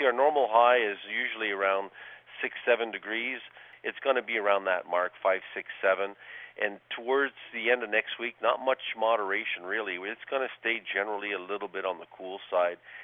see our normal high is usually around six, seven degrees. It's going to be around that mark, five, six, seven. And towards the end of next week, not much moderation really. It's going to stay generally a little bit on the cool side.